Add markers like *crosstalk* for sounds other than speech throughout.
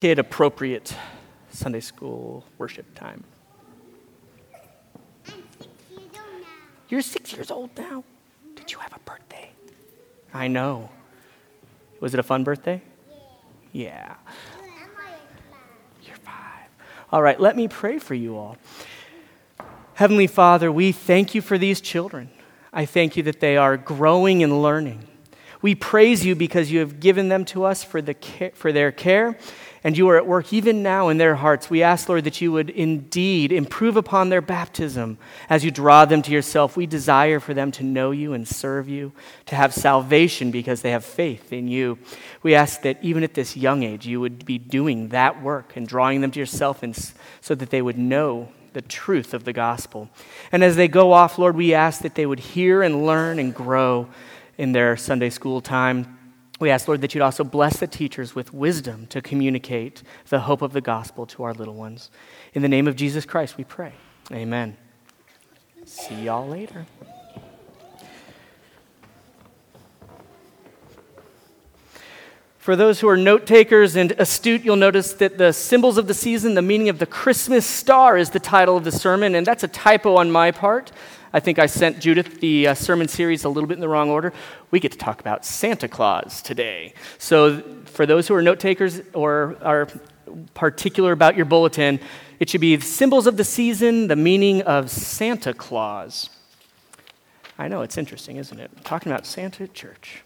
kid appropriate Sunday school worship time. I'm six years old now. You're six years old now. Did you have a birthday? I know. Was it a fun birthday? Yeah. You're five. All right, let me pray for you all. Heavenly Father, we thank you for these children. I thank you that they are growing and learning. We praise you because you have given them to us for, the care, for their care and you are at work even now in their hearts. We ask, Lord, that you would indeed improve upon their baptism as you draw them to yourself. We desire for them to know you and serve you, to have salvation because they have faith in you. We ask that even at this young age, you would be doing that work and drawing them to yourself and, so that they would know the truth of the gospel. And as they go off, Lord, we ask that they would hear and learn and grow in their Sunday school time we ask, Lord, that you'd also bless the teachers with wisdom to communicate the hope of the gospel to our little ones. In the name of Jesus Christ, we pray. Amen. See y'all later. For those who are note takers and astute, you'll notice that the symbols of the season, the meaning of the Christmas star, is the title of the sermon, and that's a typo on my part. I think I sent Judith the uh, sermon series a little bit in the wrong order. We get to talk about Santa Claus today. So, for those who are note takers or are particular about your bulletin, it should be symbols of the season, the meaning of Santa Claus. I know, it's interesting, isn't it? talking about Santa at church.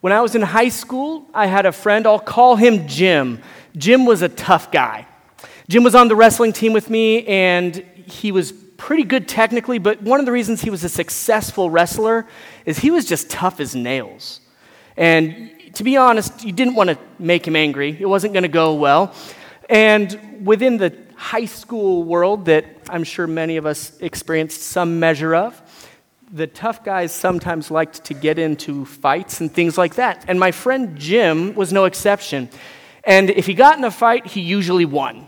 When I was in high school, I had a friend, I'll call him Jim. Jim was a tough guy. Jim was on the wrestling team with me, and he was pretty good technically, but one of the reasons he was a successful wrestler is he was just tough as nails. And to be honest, you didn't want to make him angry, it wasn't going to go well. And within the high school world that I'm sure many of us experienced some measure of, the tough guys sometimes liked to get into fights and things like that. And my friend Jim was no exception. And if he got in a fight, he usually won.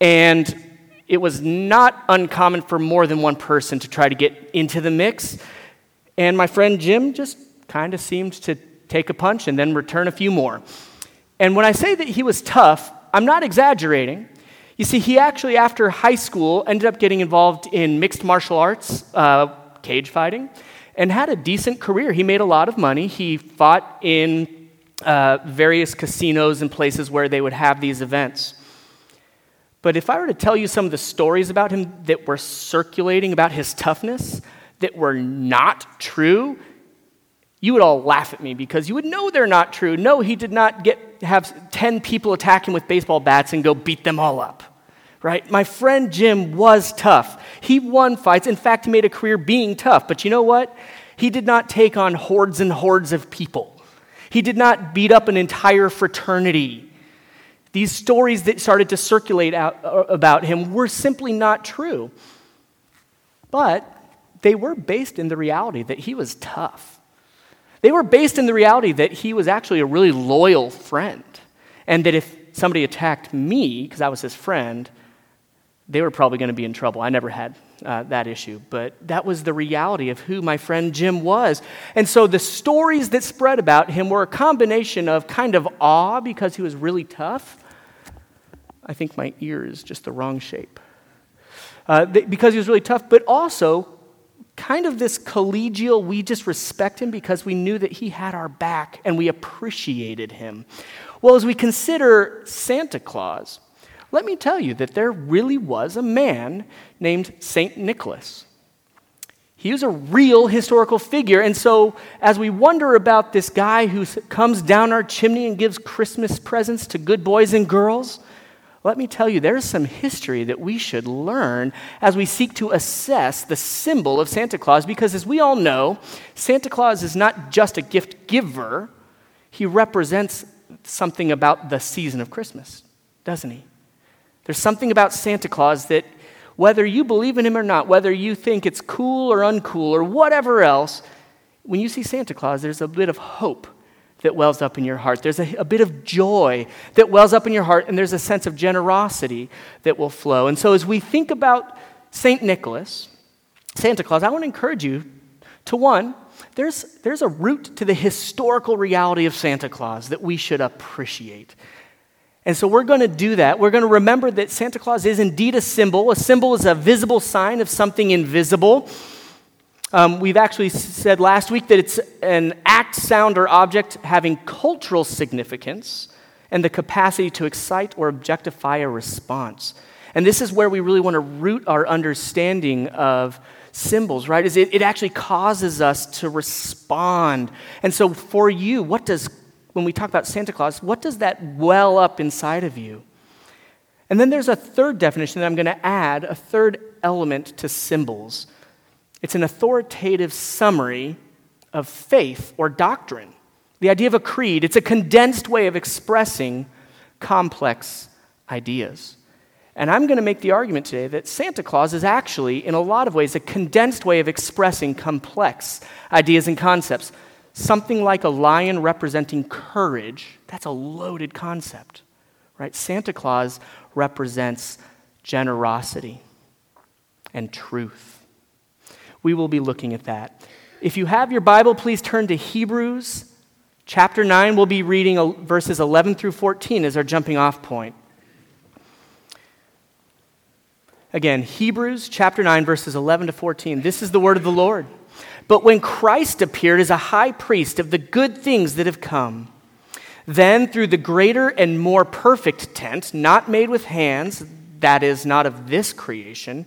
And it was not uncommon for more than one person to try to get into the mix. And my friend Jim just kind of seemed to take a punch and then return a few more. And when I say that he was tough, I'm not exaggerating. You see, he actually, after high school, ended up getting involved in mixed martial arts, uh, cage fighting, and had a decent career. He made a lot of money. He fought in uh, various casinos and places where they would have these events. But if I were to tell you some of the stories about him that were circulating about his toughness that were not true, you would all laugh at me because you would know they're not true. No, he did not get have 10 people attack him with baseball bats and go beat them all up. Right? My friend Jim was tough. He won fights. In fact, he made a career being tough. But you know what? He did not take on hordes and hordes of people. He did not beat up an entire fraternity. These stories that started to circulate out uh, about him were simply not true. But they were based in the reality that he was tough. They were based in the reality that he was actually a really loyal friend. And that if somebody attacked me, because I was his friend, they were probably going to be in trouble. I never had uh, that issue, but that was the reality of who my friend Jim was. And so the stories that spread about him were a combination of kind of awe because he was really tough, I think my ear is just the wrong shape. Uh, because he was really tough, but also kind of this collegial, we just respect him because we knew that he had our back and we appreciated him. Well, as we consider Santa Claus, let me tell you that there really was a man named St. Nicholas. He was a real historical figure. And so, as we wonder about this guy who comes down our chimney and gives Christmas presents to good boys and girls, let me tell you, there's some history that we should learn as we seek to assess the symbol of Santa Claus, because as we all know, Santa Claus is not just a gift giver, he represents something about the season of Christmas, doesn't he? There's something about Santa Claus that, whether you believe in him or not, whether you think it's cool or uncool or whatever else, when you see Santa Claus, there's a bit of hope that wells up in your heart. There's a, a, bit of joy that wells up in your heart, and there's a sense of generosity that will flow. And so, as we think about St. Nicholas, Santa Claus, I want to encourage you to one, there's, there's a root to the historical reality of Santa Claus that we should appreciate. And so we're going to do that. We're going to remember that Santa Claus is indeed a symbol. A symbol is a visible sign of something invisible. Um, we've actually said last week that it's an act, sound, or object having cultural significance and the capacity to excite or objectify a response. And this is where we really want to root our understanding of symbols, right? Is it, it actually causes us to respond. And so for you, what does, when we talk about Santa Claus, what does that well up inside of you? And then there's a third definition that I'm going to add, a third element to symbols. It's an authoritative summary of faith or doctrine. The idea of a creed, it's a condensed way of expressing complex ideas. And I'm going to make the argument today that Santa Claus is actually, in a lot of ways, a condensed way of expressing complex ideas and concepts. Something like a lion representing courage, that's a loaded concept, right? Santa Claus represents generosity and truth. We will be looking at that. If you have your Bible, please turn to Hebrews chapter 9. We'll be reading verses 11 through 14 as our jumping off point. Again, Hebrews chapter 9, verses 11 to 14. This is the word of the Lord. But when Christ appeared as a high priest of the good things that have come, then through the greater and more perfect tent, not made with hands, that is, not of this creation,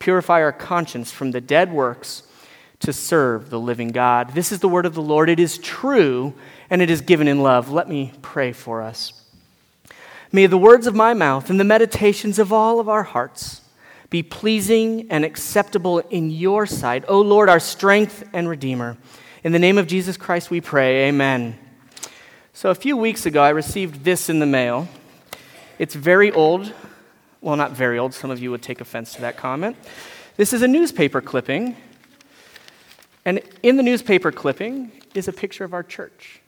purify our conscience from the dead works to serve the living God? This is the word of the Lord. It is true and it is given in love. Let me pray for us. May the words of my mouth and the meditations of all of our hearts be pleasing and acceptable in your sight, O Lord, our strength and Redeemer. In the name of Jesus Christ we pray, amen. So, a few weeks ago, I received this in the mail. It's very old. Well, not very old. Some of you would take offense to that comment. This is a newspaper clipping. And in the newspaper clipping is a picture of our church.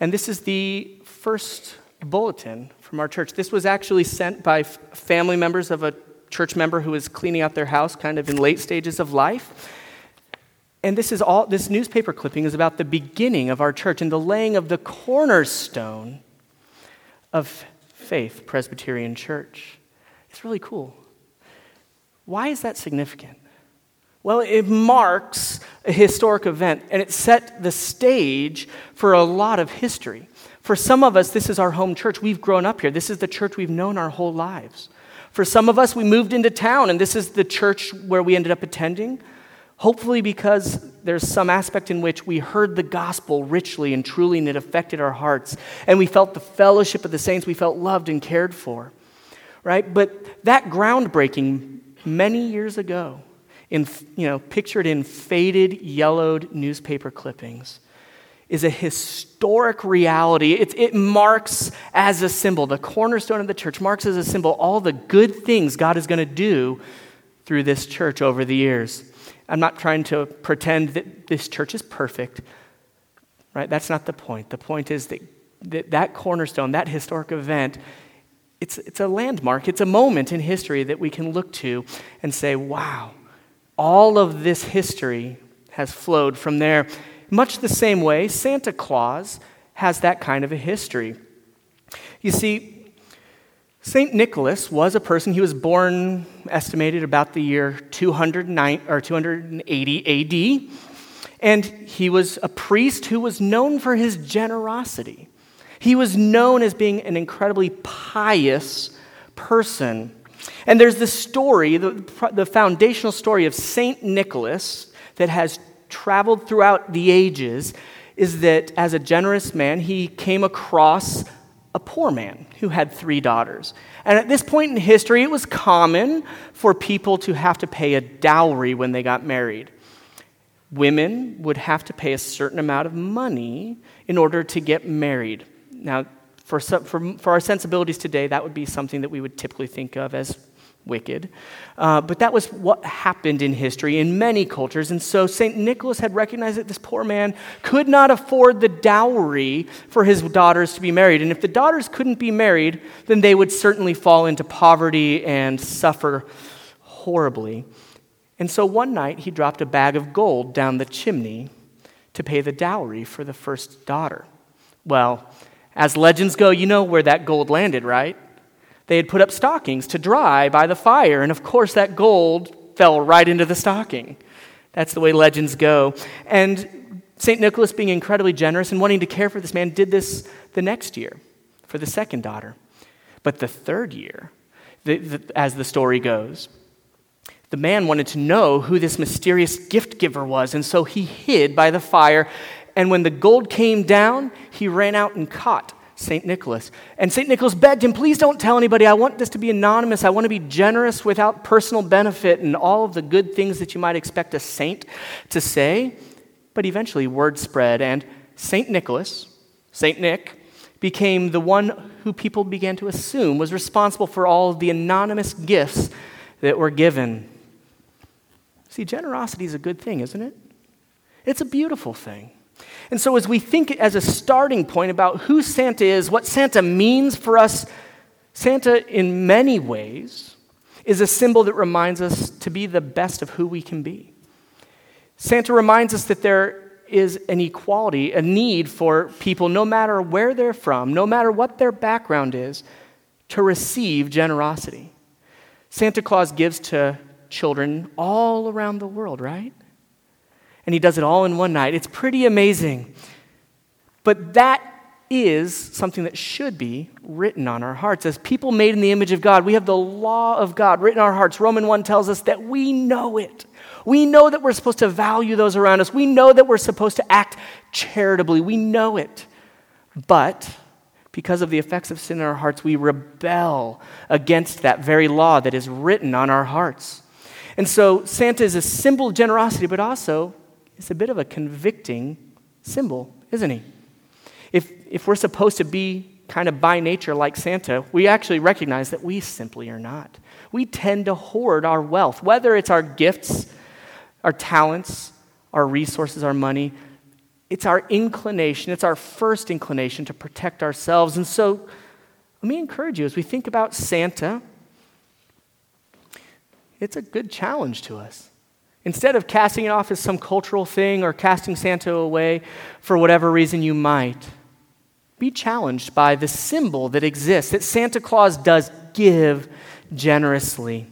And this is the first bulletin from our church. This was actually sent by family members of a church member who was cleaning out their house kind of in late stages of life. And this is all this newspaper clipping is about the beginning of our church and the laying of the cornerstone of Faith Presbyterian Church. It's really cool. Why is that significant? Well, it marks a historic event and it set the stage for a lot of history. For some of us, this is our home church. We've grown up here. This is the church we've known our whole lives. For some of us, we moved into town, and this is the church where we ended up attending. Hopefully, because there's some aspect in which we heard the gospel richly and truly, and it affected our hearts. And we felt the fellowship of the saints, we felt loved and cared for. Right? But that groundbreaking many years ago, in, you know, pictured in faded, yellowed newspaper clippings, is a historic reality. It, it, marks as a symbol, the cornerstone of the church marks as a symbol all the good things God is going to do through this church over the years. I'm not trying to pretend that this church is perfect, right? That's not the point. The point is that that, that cornerstone, that historic event, it's, it's a landmark, it's a moment in history that we can look to and say, wow, all of this history has flowed from there. Much the same way, Santa Claus has that kind of a history. You see, St. Nicholas was a person, he was born estimated about the year 209, or 280 AD, and he was a priest who was known for his generosity. He was known as being an incredibly pious person. And there's the story, the, the foundational story of St. Nicholas that has traveled throughout the ages is that as a generous man, he came across a poor man who had three daughters. And at this point in history, it was common for people to have to pay a dowry when they got married. Women would have to pay a certain amount of money in order to get married. Now, For, for, for our sensibilities today, that would be something that we would typically think of as wicked. Uh, but that was what happened in history in many cultures. And so St. Nicholas had recognized that this poor man could not afford the dowry for his daughters to be married. And if the daughters couldn't be married, then they would certainly fall into poverty and suffer horribly. And so one night he dropped a bag of gold down the chimney to pay the dowry for the first daughter. Well, as legends go, you know where that gold landed, right? They had put up stockings to dry by the fire, and of course, that gold fell right into the stocking. That's the way legends go. And St. Nicholas, being incredibly generous and wanting to care for this man, did this the next year for the second daughter. But the third year, the, the, as the story goes, the man wanted to know who this mysterious gift giver was, and so he hid by the fire and when the gold came down, he ran out and caught St. Nicholas. And St. Nicholas begged him, Please don't tell anybody. I want this to be anonymous. I want to be generous without personal benefit and all of the good things that you might expect a saint to say. But eventually, word spread, and St. Nicholas, St. Nick, became the one who people began to assume was responsible for all of the anonymous gifts that were given. See, generosity is a good thing, isn't it? It's a beautiful thing. And so, as we think as a starting point about who Santa is, what Santa means for us, Santa, in many ways, is a symbol that reminds us to be the best of who we can be. Santa reminds us that there is an equality, a need for people, no matter where they're from, no matter what their background is, to receive generosity. Santa Claus gives to children all around the world, right? And he does it all in one night. It's pretty amazing. But that is something that should be written on our hearts. As people made in the image of God, we have the law of God written on our hearts. Roman 1 tells us that we know it. We know that we're supposed to value those around us. We know that we're supposed to act charitably. We know it. But because of the effects of sin in our hearts, we rebel against that very law that is written on our hearts. And so Santa is a symbol of generosity, but also is a bit of a convicting symbol, isn't he? If, if we're supposed to be kind of by nature like Santa, we actually recognize that we simply are not. We tend to hoard our wealth, whether it's our gifts, our talents, our resources, our money. It's our inclination, it's our first inclination to protect ourselves. And so, let me encourage you as we think about Santa, it's a good challenge to us. Instead of casting it off as some cultural thing or casting Santa away for whatever reason you might, be challenged by the symbol that exists that Santa Claus does give generously.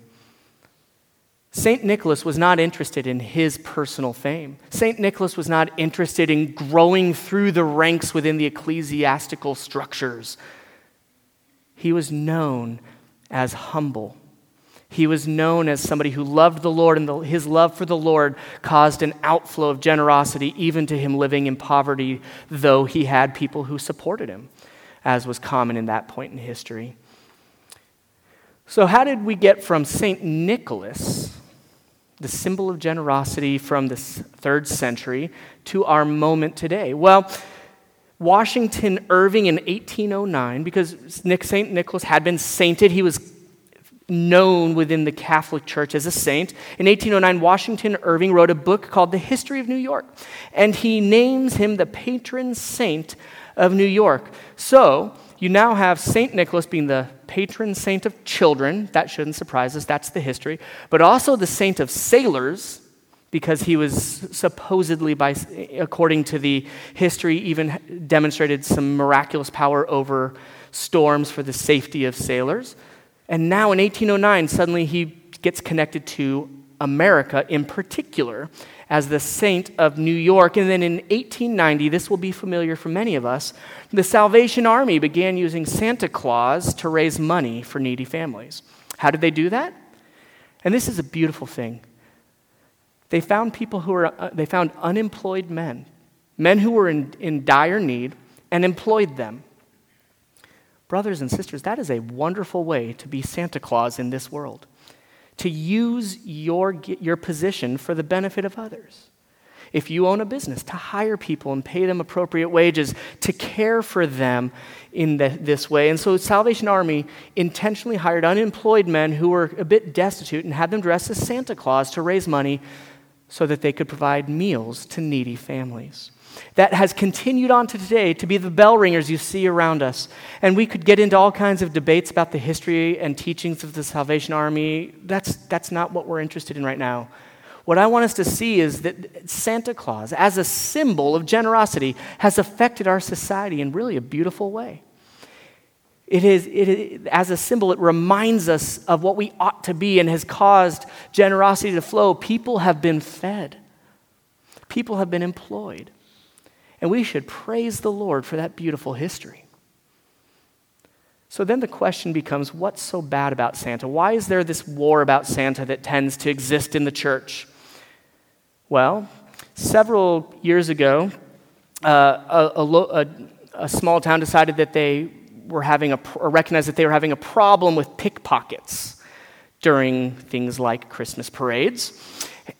St. Nicholas was not interested in his personal fame. St. Nicholas was not interested in growing through the ranks within the ecclesiastical structures. He was known as humble he was known as somebody who loved the Lord, and the, his love for the Lord caused an outflow of generosity, even to him living in poverty, though he had people who supported him, as was common in that point in history. So, how did we get from St. Nicholas, the symbol of generosity from the third century, to our moment today? Well, Washington Irving in 1809, because St. Nicholas had been sainted, he was known within the Catholic Church as a saint. In 1809, Washington Irving wrote a book called The History of New York, and he names him the patron saint of New York. So, you now have St. Nicholas being the patron saint of children. That shouldn't surprise us, that's the history. But also the saint of sailors, because he was supposedly, by, according to the history, even demonstrated some miraculous power over storms for the safety of sailors. And now in 1809, suddenly he gets connected to America in particular as the saint of New York. And then in 1890, this will be familiar for many of us, the Salvation Army began using Santa Claus to raise money for needy families. How did they do that? And this is a beautiful thing. They found people who were, uh, they found unemployed men, men who were in, in dire need, and employed them. Brothers and sisters, that is a wonderful way to be Santa Claus in this world, to use your, your position for the benefit of others. if you own a business, to hire people and pay them appropriate wages, to care for them in the, this way. And so, Salvation Army intentionally hired unemployed men who were a bit destitute and had them dressed as Santa Claus to raise money so that they could provide meals to needy families. That has continued on to today to be the bell ringers you see around us. And we could get into all kinds of debates about the history and teachings of the Salvation Army. That's, that's not what we're interested in right now. What I want us to see is that Santa Claus, as a symbol of generosity, has affected our society in really a beautiful way. It is, it is, as a symbol, it reminds us of what we ought to be and has caused generosity to flow. People have been fed, people have been employed. And we should praise the Lord for that beautiful history. So then the question becomes what's so bad about Santa? Why is there this war about Santa that tends to exist in the church? Well, several years ago, uh, a, a, a, small town decided that they were having a, or recognized that they were having a problem with pickpockets during things like Christmas parades.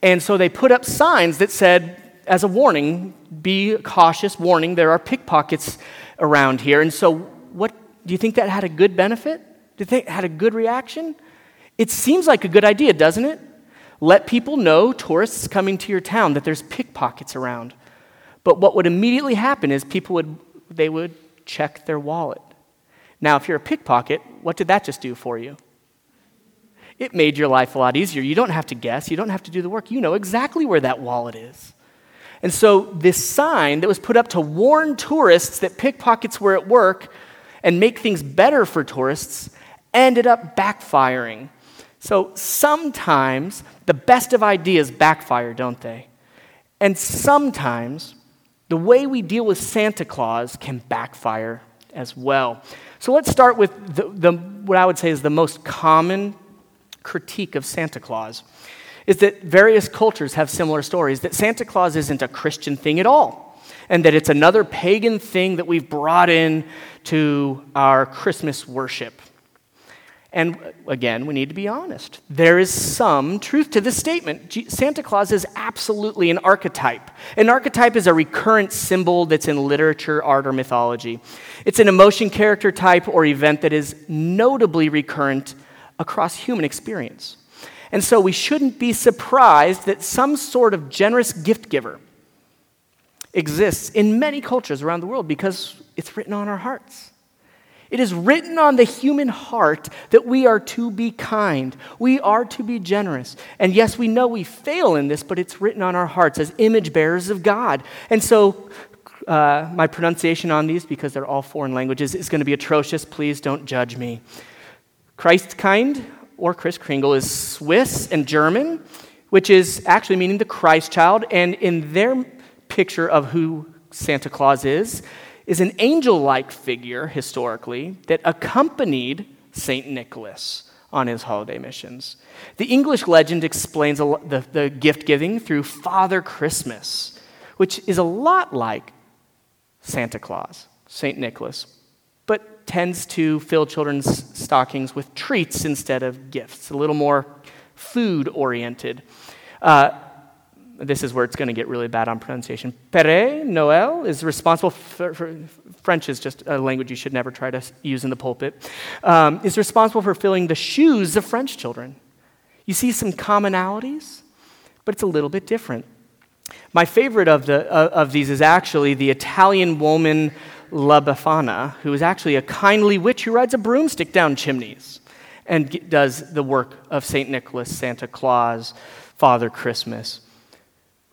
And so they put up signs that said, as a warning, be cautious, warning, there are pickpockets around here. And so, what do you think that had a good benefit? Think it had a good reaction? It seems like a good idea, doesn't it? Let people know, tourists coming to your town, that there's pickpockets around. But what would immediately happen is people would, they would check their wallet. Now, if you're a pickpocket, what did that just do for you? It made your life a lot easier. You don't have to guess, you don't have to do the work. You know exactly where that wallet is. And so, this sign that was put up to warn tourists that pickpockets were at work and make things better for tourists ended up backfiring. So sometimes the best of ideas backfire, don't they? And sometimes the way we deal with Santa Claus can backfire as well. So let's start with the, the, what I would say is the most common critique of Santa Claus is that various cultures have similar stories that Santa Claus isn't a Christian thing at all and that it's another pagan thing that we've brought in to our Christmas worship. And again, we need to be honest. There is some truth to this statement. Santa Claus is absolutely an archetype. An archetype is a recurrent symbol that's in literature, art, or mythology. It's an emotion, character type, or event that is notably recurrent across human experience. And so we shouldn't be surprised that some sort of generous gift giver exists in many cultures around the world because it's written on our hearts. It is written on the human heart that we are to be kind. We are to be generous. And yes, we know we fail in this, but it's written on our hearts as image bearers of God. And so, uh, my pronunciation on these, because they're all foreign languages, is going to be atrocious. Please don't judge me. Christkind, or Kris Kringle, is Swiss and German, which is actually meaning the Christ child. And in their picture of who Santa Claus is, is an angel like figure, historically, that accompanied St. Nicholas on his holiday missions. The English legend explains the, the gift giving through Father Christmas, which is a lot like Santa Claus, St. Nicholas, tends to fill children's stockings with treats instead of gifts, a little more food oriented. Uh, this is where it's going to get really bad on pronunciation. Père Noël is responsible for, for, French is just a language you should never try to use in the pulpit. Um, is responsible for filling the shoes of French children. You see some commonalities, but it's a little bit different. My favorite of, the, uh, of these is actually the Italian woman La Befana, who is actually a kindly witch who rides a broomstick down chimneys and does the work of St. Nicholas, Santa Claus, Father Christmas.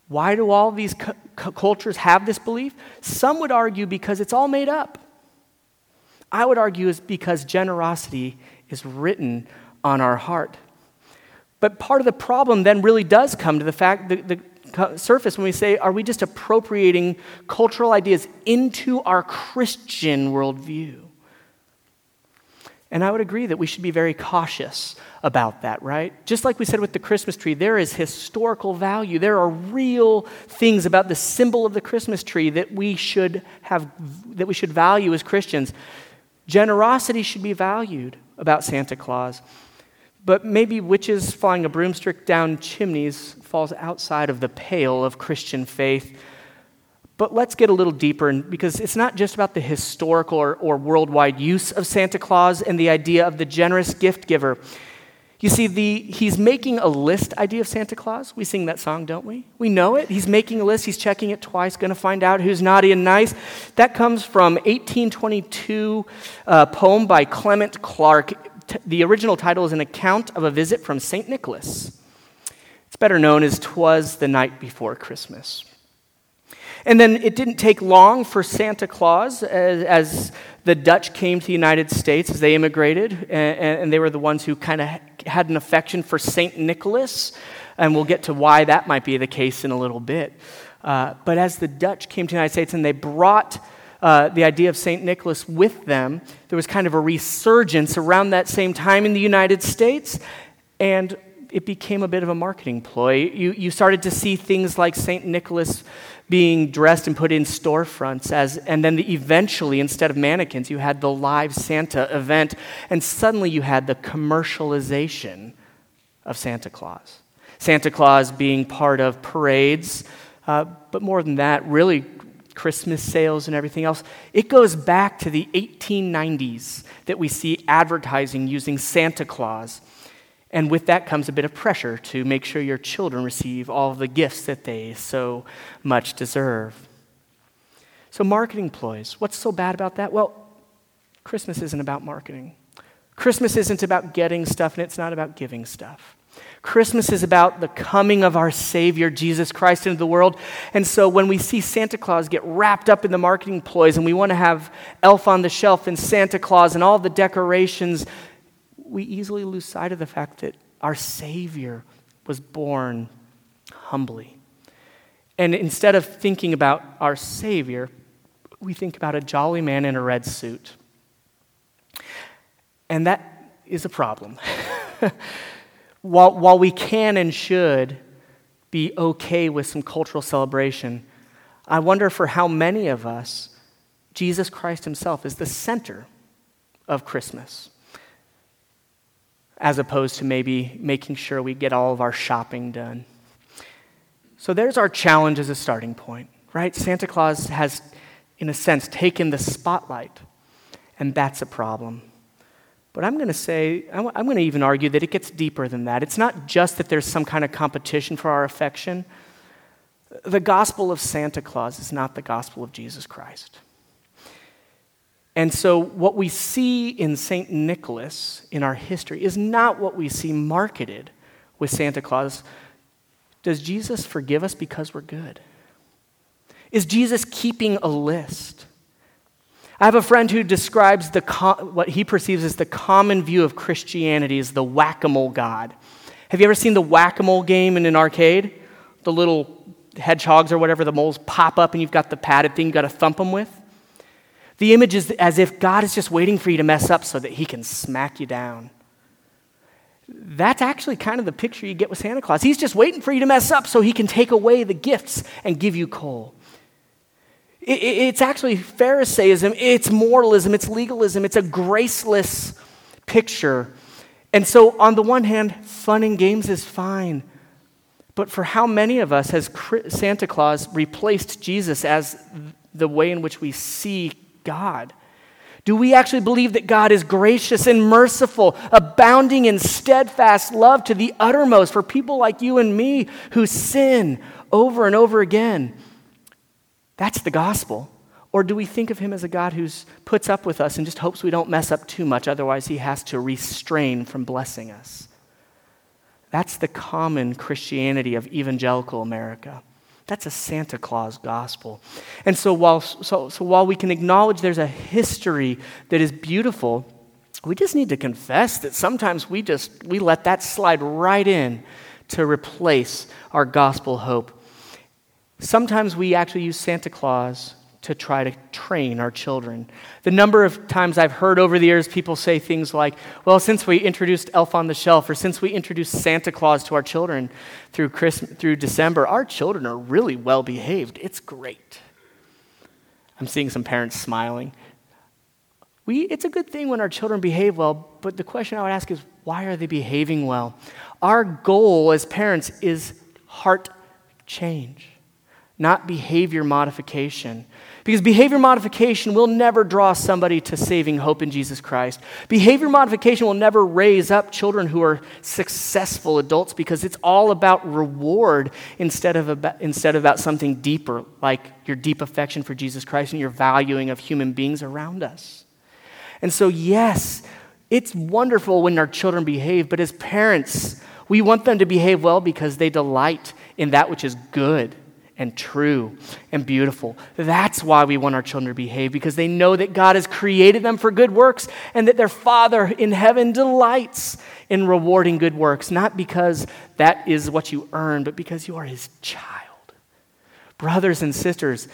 Why do all these cu- cultures have this belief? Some would argue because it's all made up. I would argue is because generosity is written on our heart. But part of the problem then really does come to the fact that the surface when we say, are we just appropriating cultural ideas into our Christian worldview? And I would agree that we should be very cautious about that, right? Just like we said with the Christmas tree, there is historical value. There are real things about the symbol of the Christmas tree that we should have that we should value as Christians. Generosity should be valued about Santa Claus. But maybe witches flying a broomstick down chimneys falls outside of the pale of Christian faith. But let's get a little deeper because it's not just about the historical or, or worldwide use of Santa Claus and the idea of the generous gift giver. You see, the, he's making a list idea of Santa Claus. We sing that song, don't we? We know it. He's making a list. He's checking it twice, going to find out who's naughty and nice. That comes from 1822 uh, poem by Clement Clarke. The original title is An Account of a Visit from St. Nicholas. It's better known as Twas the Night Before Christmas. And then it didn't take long for Santa Claus, as, as the Dutch came to the United States, as they immigrated, and, and they were the ones who kind of had an affection for St. Nicholas. And we'll get to why that might be the case in a little bit. Uh, but as the Dutch came to the United States and they brought uh, the idea of St. Nicholas with them, there was kind of a resurgence around that same time in the United States. And it became a bit of a marketing ploy. You, you started to see things like St. Nicholas being dressed and put in storefronts as and then the, eventually instead of mannequins you had the live santa event and suddenly you had the commercialization of santa claus santa claus being part of parades uh, but more than that really christmas sales and everything else it goes back to the 1890s that we see advertising using santa claus and with that comes a bit of pressure to make sure your children receive all the gifts that they so much deserve. So, marketing ploys. What's so bad about that? Well, Christmas isn't about marketing. Christmas isn't about getting stuff, and it's not about giving stuff. Christmas is about the coming of our Savior, Jesus Christ, into the world. And so when we see Santa Claus get wrapped up in the marketing ploys and we want to have Elf on the Shelf and Santa Claus and all the decorations we easily lose sight of the fact that our Savior was born humbly. And instead of thinking about our Savior, we think about a jolly man in a red suit. And that is a problem. *laughs* while, while we can and should be okay with some cultural celebration, I wonder for how many of us Jesus Christ Himself is the center of Christmas as opposed to maybe making sure we get all of our shopping done. So there's our challenge as a starting point, right? Santa Claus has, in a sense, taken the spotlight, and that's a problem. But I'm going to say, I'm going to even argue that it gets deeper than that. It's not just that there's some kind of competition for our affection. The gospel of Santa Claus is not the gospel of Jesus Christ. And so, what we see in St. Nicholas in our history is not what we see marketed with Santa Claus. Does Jesus forgive us because we're good? Is Jesus keeping a list? I have a friend who describes the what he perceives as the common view of Christianity as the whack a mole God. Have you ever seen the whack a mole game in an arcade? The little hedgehogs or whatever, the moles pop up and you've got the padded thing you've got to thump them with? The image is as if God is just waiting for you to mess up so that he can smack you down. That's actually kind of the picture you get with Santa Claus. He's just waiting for you to mess up so he can take away the gifts and give you coal. It's actually Pharisaism, it's moralism, it's legalism, it's a graceless picture. And so, on the one hand, fun and games is fine. But for how many of us has Santa Claus replaced Jesus as the way in which we see God? Do we actually believe that God is gracious and merciful, abounding in steadfast love to the uttermost for people like you and me who sin over and over again? That's the gospel. Or do we think of him as a God who puts up with us and just hopes we don't mess up too much, otherwise, he has to restrain from blessing us? That's the common Christianity of evangelical America. That's a Santa Claus gospel. And so while, so, so while we can acknowledge there's a history that is beautiful, we just need to confess that sometimes we just we let that slide right in to replace our gospel hope. Sometimes we actually use Santa Claus to try to train our children. The number of times I've heard over the years people say things like, well, since we introduced Elf on the Shelf or since we introduced Santa Claus to our children through, Christmas, through December, our children are really well behaved. It's great. I'm seeing some parents smiling. we, it's a good thing when our children behave well, but the question I would ask is why are they behaving well? Our goal as parents is heart change, not behavior modification. Because behavior modification will never draw somebody to saving hope in Jesus Christ. Behavior modification will never raise up children who are successful adults because it's all about reward instead of about, instead of about something deeper, like your deep affection for Jesus Christ and your valuing of human beings around us. And so, yes, it's wonderful when our children behave, but as parents, we want them to behave well because they delight in that which is good and true and beautiful. That's why we want our children to behave, because they know that God has created them for good works and that their Father in heaven delights in rewarding good works, not because that is what you earn, but because you are His child. Brothers and sisters,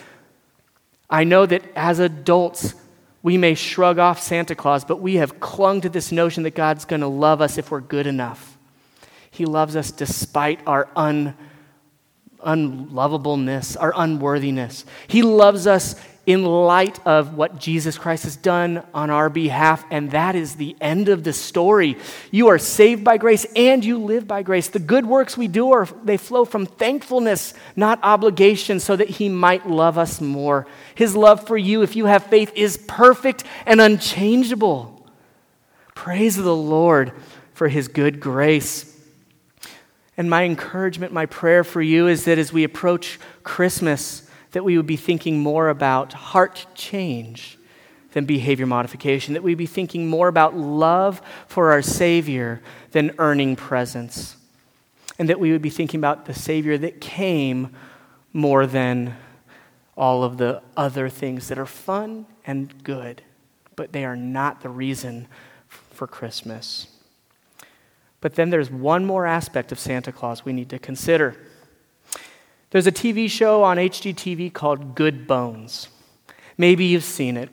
I know that as adults, we may shrug off Santa Claus, but we have clung to this notion that God's going to love us if we're good enough. He loves us despite our un, unlovableness, our unworthiness. He loves us in light of what Jesus Christ has done on our behalf, and that is the end of the story. You are saved by grace and you live by grace. The good works we do are they flow from thankfulness, not obligation, so that he might love us more. His love for you, if you have faith, is perfect and unchangeable. Praise the Lord for his good grace. And my encouragement, my prayer for you is that as we approach Christmas, that we would be thinking more about heart change than behavior modification, that we'd be thinking more about love for our Savior than earning presents, and that we would be thinking about the Savior that came more than all of the other things that are fun and good, but they are not the reason for Christmas. But then there's one more aspect of Santa Claus we need to consider. There's a TV show on HGTV called Good Bones. Maybe you've seen it.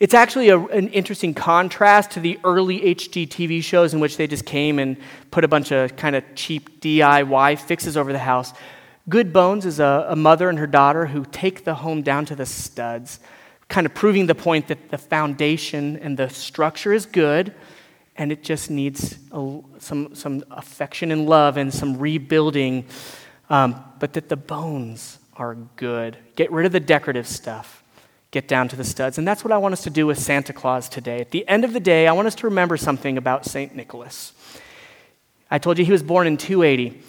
It's actually a, an interesting contrast to the early HGTV shows in which they just came and put a bunch of kind of cheap DIY fixes over the house. Good Bones is a, a mother and her daughter who take the home down to the studs, kind of proving the point that the foundation and the structure is good, and it just needs a, some, some affection and love and some rebuilding, um, but that the bones are good. Get rid of the decorative stuff. Get down to the studs. And that's what I want us to do with Santa Claus today. At the end of the day, I want us to remember something about St. Nicholas. I told you he was born in 280.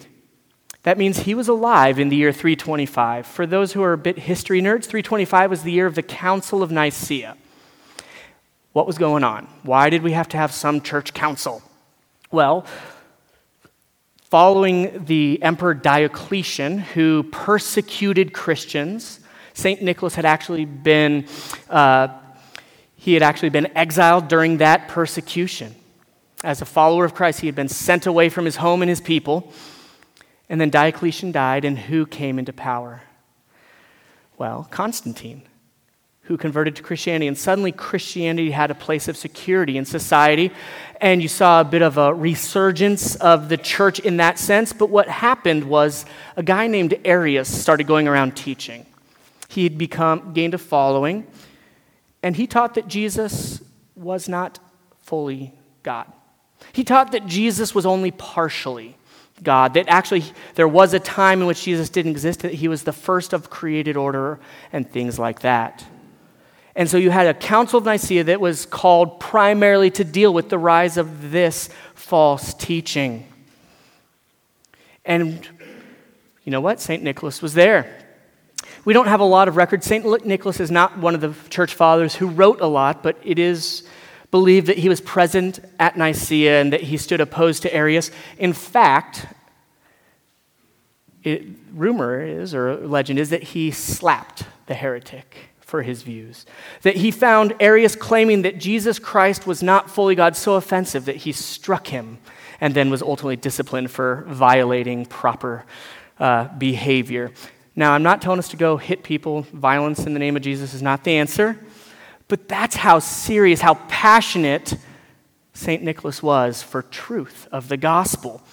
That means he was alive in the year 325. For those who are a bit history nerds, 325 was the year of the Council of Nicaea. What was going on? Why did we have to have some church council? Well, following the Emperor Diocletian, who persecuted Christians, St. Nicholas had actually been, uh, he had actually been exiled during that persecution. As a follower of Christ, he had been sent away from his home and his people. And then Diocletian died, and who came into power? Well, Constantine, who converted to Christianity. And suddenly, Christianity had a place of security in society. And you saw a bit of a resurgence of the church in that sense. But what happened was a guy named Arius started going around teaching. He had become, gained a following, and he taught that Jesus was not fully God. He taught that Jesus was only partially God. That actually there was a time in which Jesus didn't exist, that he was the first of created order and things like that. And so you had a Council of Nicaea that was called primarily to deal with the rise of this false teaching. And you know what? St. Nicholas was there. We don't have a lot of records. St. Nicholas is not one of the church fathers who wrote a lot, but it is believed that he was present at Nicaea and that he stood opposed to Arius. In fact, it, rumor is, or legend is, that he slapped the heretic for his views. That he found Arius claiming that Jesus Christ was not fully God so offensive that he struck him and then was ultimately disciplined for violating proper uh, behavior. Now, I'm not telling us to go hit people. Violence in the name of Jesus is not the answer. But that's how serious, how passionate St. Nicholas was for truth of the gospel.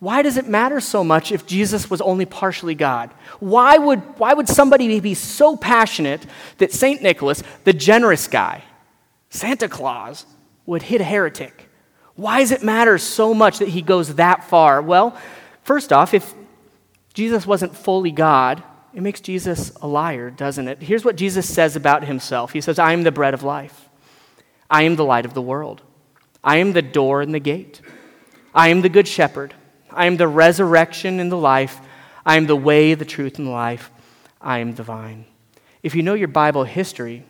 Why does it matter so much if Jesus was only partially God? Why would, why would somebody be so passionate that St. Nicholas, the generous guy, Santa Claus would hit a heretic. Why does it matter so much that he goes that far? Well, first off, if Jesus wasn't fully God, it makes Jesus a liar, doesn't it? Here's what Jesus says about himself He says, I am the bread of life, I am the light of the world, I am the door and the gate, I am the good shepherd, I am the resurrection and the life, I am the way, the truth, and the life, I am the vine. If you know your Bible history,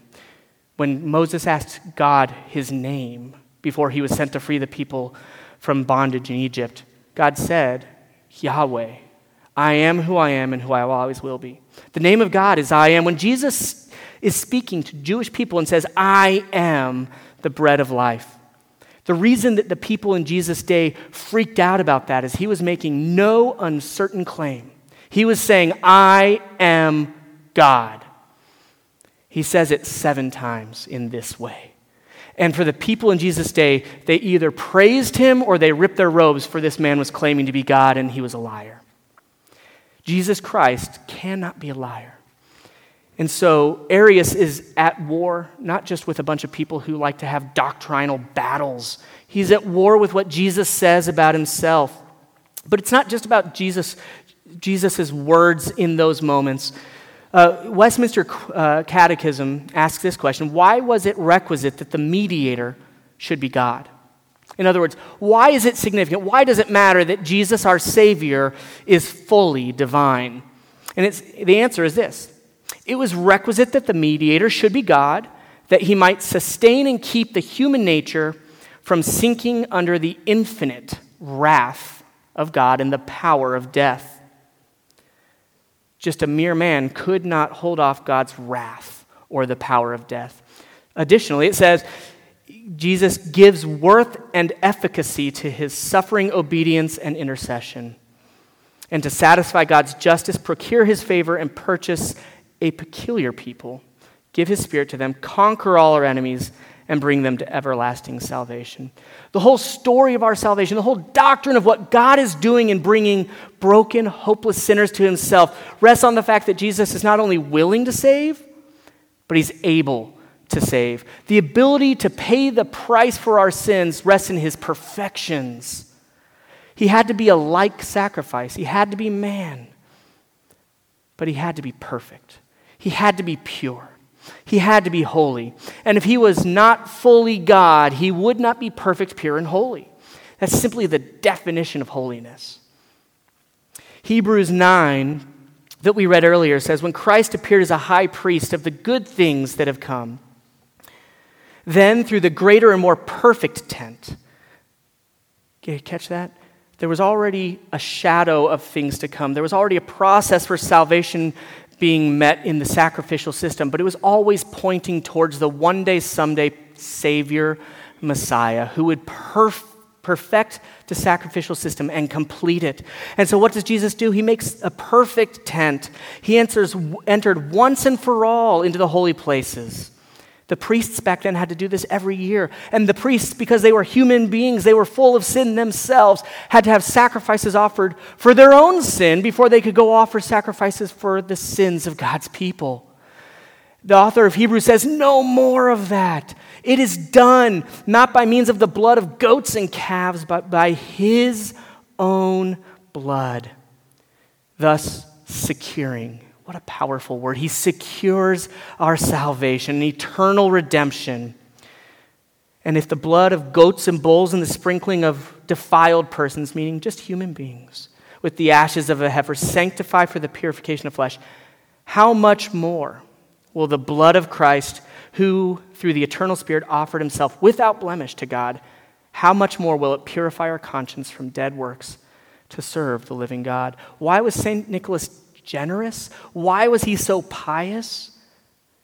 when Moses asked God his name before he was sent to free the people from bondage in Egypt, God said, Yahweh. I am who I am and who I always will be. The name of God is I am. When Jesus is speaking to Jewish people and says, I am the bread of life, the reason that the people in Jesus' day freaked out about that is he was making no uncertain claim. He was saying, I am God. He says it seven times in this way. And for the people in Jesus' day, they either praised him or they ripped their robes, for this man was claiming to be God and he was a liar. Jesus Christ cannot be a liar. And so Arius is at war, not just with a bunch of people who like to have doctrinal battles. He's at war with what Jesus says about himself. But it's not just about Jesus, Jesus' words in those moments. Uh, Westminster uh, Catechism asks this question Why was it requisite that the mediator should be God? In other words, why is it significant? Why does it matter that Jesus, our Savior, is fully divine? And the answer is this it was requisite that the mediator should be God, that he might sustain and keep the human nature from sinking under the infinite wrath of God and the power of death. Just a mere man could not hold off God's wrath or the power of death. Additionally, it says Jesus gives worth and efficacy to his suffering, obedience, and intercession. And to satisfy God's justice, procure his favor, and purchase a peculiar people. Give his spirit to them, conquer all our enemies, and bring them to everlasting salvation. The whole story of our salvation, the whole doctrine of what God is doing in bringing broken, hopeless sinners to himself rests on the fact that Jesus is not only willing to save, but he's able to save. The ability to pay the price for our sins rests in his perfections. He had to be a like sacrifice, he had to be man, but he had to be perfect. He had to be pure. He had to be holy. And if he was not fully God, he would not be perfect, pure, and holy. That's simply the definition of holiness. Hebrews 9, that we read earlier, says, When Christ appeared as a high priest of the good things that have come, then, through the greater and more perfect tent, catch that? There was already a shadow of things to come. There was already a process for salvation being met in the sacrificial system, but it was always pointing towards the one day, someday Savior, Messiah, who would perf- perfect the sacrificial system and complete it. And so, what does Jesus do? He makes a perfect tent. He enters, entered once and for all into the holy places. The priests back then had to do this every year. And the priests, because they were human beings, they were full of sin themselves, had to have sacrifices offered for their own sin before they could go offer sacrifices for the sins of God's people. The author of Hebrews says, No more of that. It is done, not by means of the blood of goats and calves, but by his own blood, thus securing what a powerful word. He secures our salvation, eternal redemption. And if the blood of goats and bulls and the sprinkling of defiled persons, meaning just human beings, with the ashes of a heifer sanctify for the purification of flesh, how much more will the blood of Christ, who through the eternal Spirit offered himself without blemish to God, how much more will it purify our conscience from dead works to serve the living God? Why was St. Nicholas generous? Why was he so pious?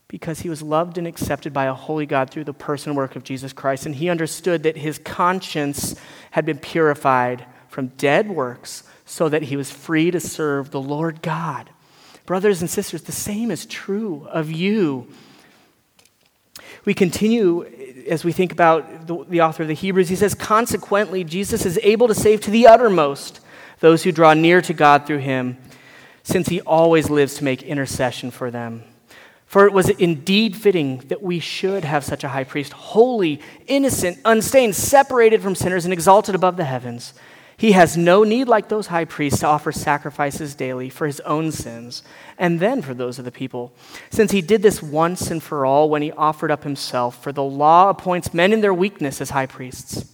Because he was loved and accepted by a holy God through the person and work of Jesus Christ. And he understood that his conscience had been purified from dead works so that he was free to serve the Lord God. Brothers and sisters, the same is true of you. We continue as we think about the, the, author of the Hebrews. He says, Consequently, Jesus is able to save to the uttermost those who draw near to God through him since he always lives to make intercession for them. For it was indeed fitting that we should have such a high priest, holy, innocent, unstained, separated from sinners, and exalted above the heavens. He has no need, like those high priests, to offer sacrifices daily for his own sins and then for those of the people, since he did this once and for all when he offered up himself. For the law appoints men in their weakness as high priests.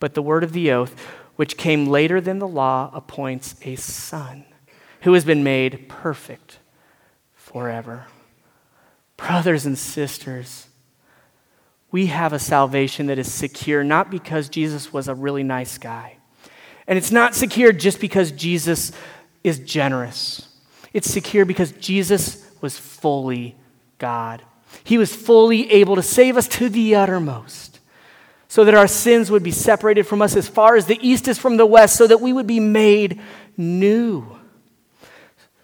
But the word of the oath, which came later than the law, appoints a son who has been made perfect forever. Brothers and sisters, we have a salvation that is secure not because Jesus was a really nice guy. And it's not secure just because Jesus is generous. It's secure because Jesus was fully God. He was fully able to save us to the uttermost so that our sins would be separated from us as far as the east is from the west, so that we would be made new.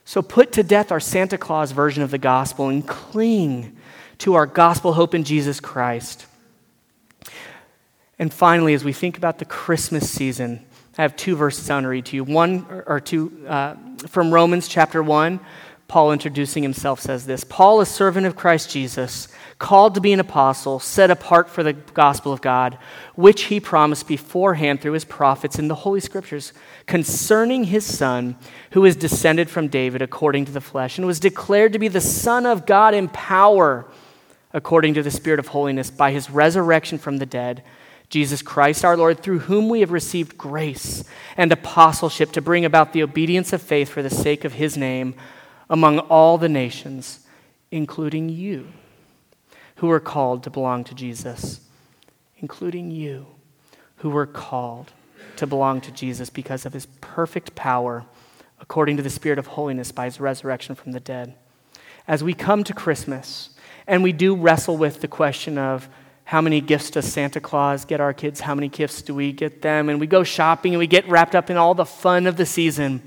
So put to death our Santa Claus version of the gospel and cling to our gospel hope in Jesus Christ. And finally, as we think about the Christmas season, I have two verses I want to read to you. One or two uh, from Romans chapter 1. Paul, introducing himself, says this Paul, a servant of Christ Jesus, called to be an apostle, set apart for the gospel of God, which he promised beforehand through his prophets in the Holy Scriptures, concerning his Son, who is descended from David according to the flesh, and was declared to be the Son of God in power, according to the Spirit of holiness, by his resurrection from the dead. Jesus Christ our Lord, through whom we have received grace and apostleship to bring about the obedience of faith for the sake of his name among all the nations, including you, who are called to belong to Jesus, including you, who were called to belong to Jesus because of his perfect power, according to the Spirit of holiness by his resurrection from the dead. As we come to Christmas, and we do wrestle with the question of how many gifts does Santa Claus get our kids? How many gifts do we get them? And we go shopping and we get wrapped up in all the fun of the season.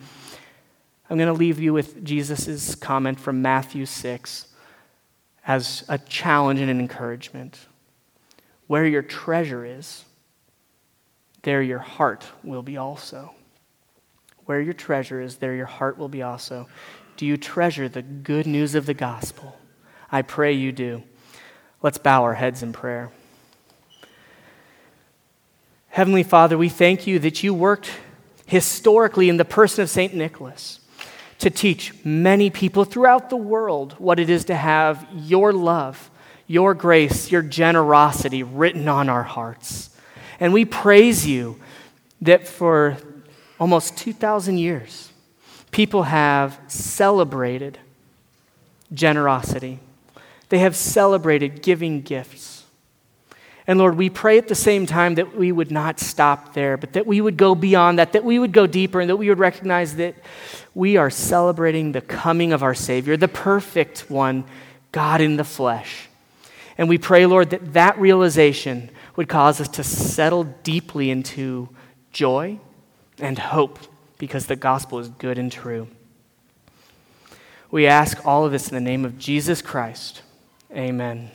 I'm going to leave you with Jesus' comment from Matthew 6 as a challenge and an encouragement. Where your treasure is, there your heart will be also. Where your treasure is, there your heart will be also. Do you treasure the good news of the gospel? I pray you do. Let's bow our heads in prayer. Heavenly Father, we thank you that you worked historically in the person of St. Nicholas to teach many people throughout the world what it is to have your love, your grace, your generosity written on our hearts. And we praise you that for almost 2,000 years, people have celebrated generosity. They have celebrated giving gifts. And Lord, we pray at the same time that we would not stop there, but that we would go beyond that, that we would go deeper, and that we would recognize that we are celebrating the coming of our Savior, the perfect one, God in the flesh. And we pray, Lord, that that realization would cause us to settle deeply into joy and hope because the gospel is good and true. We ask all of this in the name of Jesus Christ. Amen.